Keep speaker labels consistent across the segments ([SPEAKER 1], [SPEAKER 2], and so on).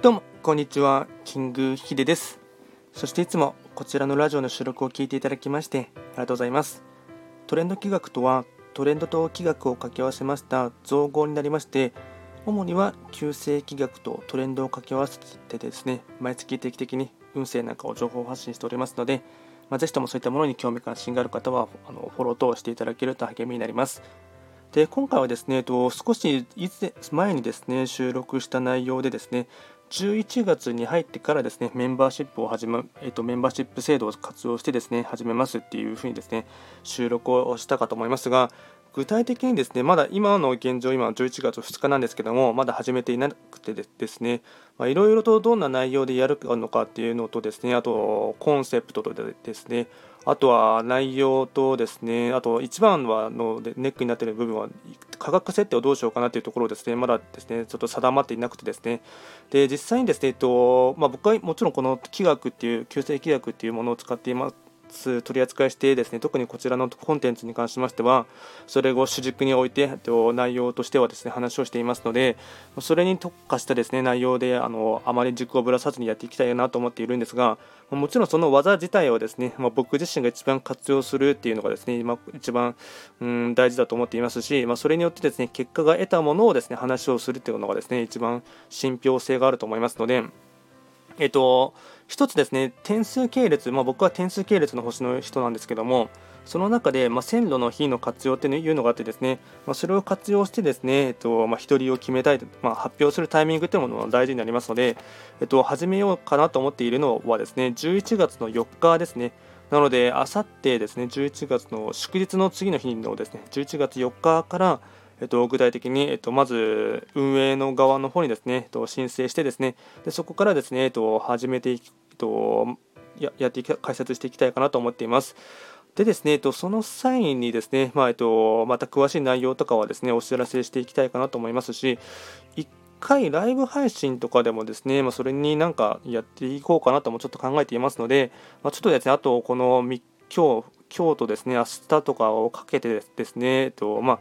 [SPEAKER 1] どうもこんにちは。キングヒデです。そしていつもこちらのラジオの収録を聞いていただきましてありがとうございます。トレンド企画とはトレンドと企画を掛け合わせました造語になりまして主には旧世企画とトレンドを掛け合わせてですね毎月定期的に運勢なんかを情報発信しておりますので、まあ、ぜひともそういったものに興味関心がある方はあのフォロー等していただけると励みになります。で今回はですね、と少し以前前にですね収録した内容でですね11月に入ってからですねメンバーシップを始め、えっと、メンバーシップ制度を活用してですね始めますっていうふうにですね収録をしたかと思いますが具体的にですねまだ今の現状今11月2日なんですけどもまだ始めていなくてですねいろいろとどんな内容でやるのかっていうのとですねあとコンセプトとですねあとは内容とですねあと一番はのネックになっている部分は価格設定をどうしようかなというところですね。まだですねちょっと定まっていなくてですね。で実際にですね、えっとまあ、僕はもちろんこの器学っていう旧正規約っていうものを使っています。つ取り扱いしてですね特にこちらのコンテンツに関しましてはそれを主軸に置いて内容としてはですね話をしていますのでそれに特化したですね内容であのあまり軸をぶらさずにやっていきたいなと思っているんですがもちろんその技自体をですね、まあ、僕自身が一番活用するっていうのがですね今一番うん大事だと思っていますし、まあ、それによってですね結果が得たものをですね話をするっていうのがですね一番信憑性があると思いますのでえっと、一つですね、点数系列、まあ、僕は点数系列の星の人なんですけども、その中で、まあ、線路の日の活用っていうのがあってですね、まあ、それを活用してですね、えっとまあ、1人を決めたい、まあ、発表するタイミングというものが大事になりますので、えっと、始めようかなと思っているのはですね、11月の4日ですね。なので、あさってですね、11月の祝日の次の日のですね、11月4日から、えっと、具体的に、えっと、まず運営の側の方にですね、えっと、申請してですねでそこからですね、えっと、始めていく、えっと、ややっていき解説していきたいかなと思っています。でですね、えっと、その際にですね、まあえっと、また詳しい内容とかはですねお知らせしていきたいかなと思いますし、1回ライブ配信とかでもですね、まあ、それになんかやっていこうかなともちょっと考えていますので、まあ、ちょっとですね、あとこの今日、今日とですね、明日とかをかけてですね、えっとまあ、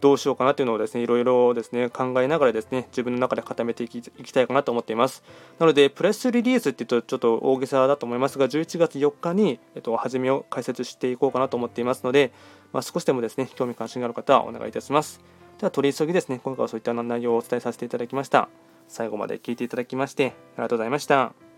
[SPEAKER 1] どうしようかなというのをですね、いろいろですね、考えながらですね、自分の中で固めていきいきたいかなと思っています。なので、プレスリリースって言うとちょっと大げさだと思いますが、11月4日に、えっと、始めを解説していこうかなと思っていますので、まあ、少しでもですね、興味関心がある方はお願いいたします。では、取り急ぎですね、今回はそういった内容をお伝えさせていただきました。最後まで聞いていただきまして、ありがとうございました。